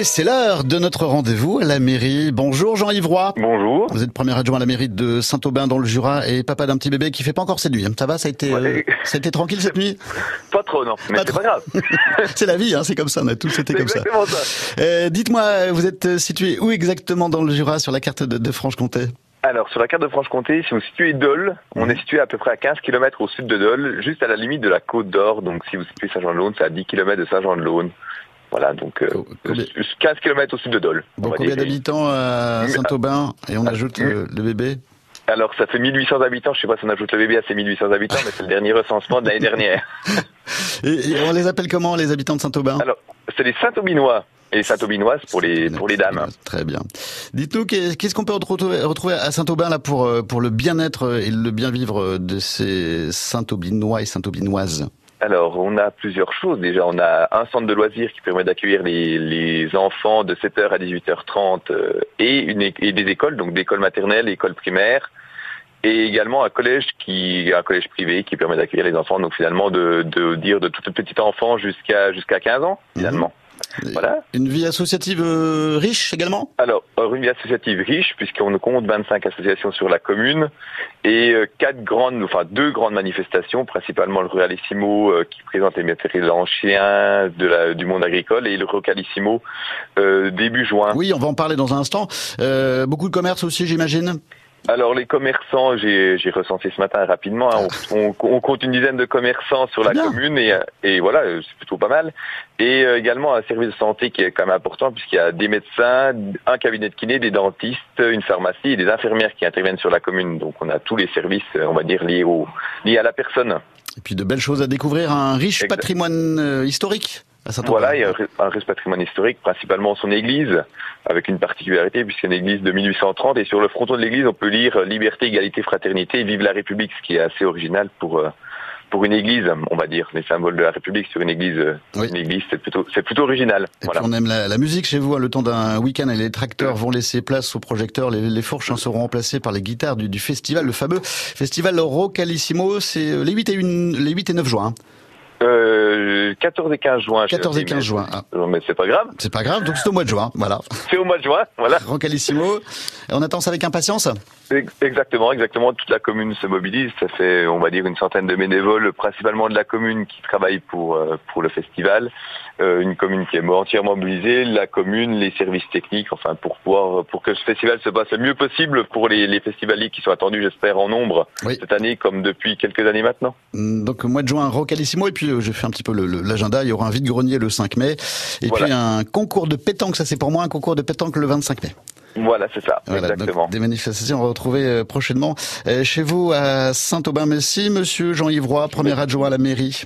Et c'est l'heure de notre rendez-vous à la mairie. Bonjour Jean-Yves Roy. Bonjour. Vous êtes premier adjoint à la mairie de Saint-Aubin dans le Jura et papa d'un petit bébé qui fait pas encore ses nuits. Ça va, ça a été, Ouais. euh, ça a été tranquille cette nuit? Pas trop, non. Mais Pas c'est trop. pas grave. C'est la vie, hein, c'est comme ça, on a tous été comme ça. Euh, Dites-moi, vous êtes situé où exactement dans le Jura sur la carte de, de Franche-Comté? Alors, sur la carte de Franche-Comté, si vous situez Dole, on est situé à peu près à 15 km au sud de Dole, juste à la limite de la Côte d'Or. Donc, si vous situez Saint-Jean-de-Laune, c'est à 10 km de Saint-Jean-de-Laune. Voilà, donc euh, Co- combien- 15 km au sud de Dole. on Bon, combien d'habitants à Saint-Aubin Et on ajoute le, le bébé? Alors, ça fait 1800 habitants. Je sais pas si on ajoute le bébé à ces 1800 habitants, mais c'est le dernier recensement de l'année dernière. et, et on les appelle comment les habitants de Saint-Aubin? Alors, c'est les Saint-Aubinois et les Saint-Aubinoises pour les, pour les dames. Très bien. Dites-nous, qu'est- qu'est-ce qu'on peut retrouver, à Saint-Aubin là pour, euh, pour le bien-être et le bien vivre de ces Saint-Aubinois et Saint-Aubinoises? Alors, on a plusieurs choses. Déjà, on a un centre de loisirs qui permet d'accueillir les, enfants de 7h à 18h30 euh, et, des écoles, donc des écoles maternelles, écoles primaires, et également un collège qui un collège privé qui permet d'accueillir les enfants, donc finalement de, dire de tout petit enfant jusqu'à jusqu'à 15 ans, finalement. Voilà. Une vie associative euh, riche également? Alors, euh, une vie associative riche, puisqu'on compte 25 associations sur la commune et euh, quatre grandes, enfin deux grandes manifestations, principalement le Ruralissimo euh, qui présente les matériels anciens de la, du monde agricole et le Rocalissimo euh, début juin. Oui, on va en parler dans un instant. Euh, beaucoup de commerce aussi, j'imagine? Alors les commerçants, j'ai recensé ce matin rapidement, hein, on, on- on compte une dizaine de commerçants sur la Bien. commune et, et voilà, c'est plutôt pas mal. Et euh, également un service de santé qui est quand même important puisqu'il y a des médecins, un cabinet de kiné, des dentistes, une pharmacie et des infirmières qui interviennent sur la commune. Donc on a tous les services, on va dire, liés, au, liés à la personne. Et puis de belles choses à découvrir, un riche Exact. patrimoine euh, historique. Voilà, il y a un riche patrimoine historique, principalement son église, avec une particularité puisque c'est une église de 1830 et sur le fronton de l'église on peut lire euh, liberté, égalité, fraternité, vive la République, ce qui est assez original pour euh, pour une église, on va dire, les symboles de la République sur une église, euh, Oui. une église, c'est plutôt c'est plutôt original. Et Voilà. puis on aime la, la musique chez vous. hein, le temps d'un week-end, et les tracteurs vont laisser place aux projecteurs. Les, les fourches hein, seront remplacées par les guitares du, du festival, le fameux festival Rocalissimo. C'est les 8 et, une, les 8 et 9 juin. hein. Euh, 14 et 15 juin. j'ai 14 et noté, 15 mais- juin. Ah. Euh, Mais c'est pas grave, C'est pas grave, donc c'est au mois de juin. Voilà. c'est au mois de juin, voilà. Rocalissimo. Et on attend ça avec impatience. Ex- Exactement, exactement. Toute la commune se mobilise. Ça fait, on va dire, une centaine de bénévoles, principalement de la commune, qui travaillent pour euh, pour le festival. Euh, une commune qui est entièrement mobilisée, la commune, les services techniques, enfin pour pouvoir pour que ce festival se passe le mieux possible pour les, les festivaliers qui sont attendus, j'espère, en nombre Oui. cette année, comme depuis quelques années maintenant. Mm, Donc mois de juin, Rocalissimo. Et puis euh, j'ai fait un petit peu l'agenda. Il y aura un vide-grenier le 5 mai. Et Voilà. puis un concours de pétanque. Ça c'est pour moi un concours de pétanque le 25 mai. Voilà, c'est ça, Voilà, exactement. des manifestations on va retrouver euh, prochainement euh, chez vous à Saint-Aubin-Messi. Monsieur Jean-Yves Roy, premier adjoint à la mairie.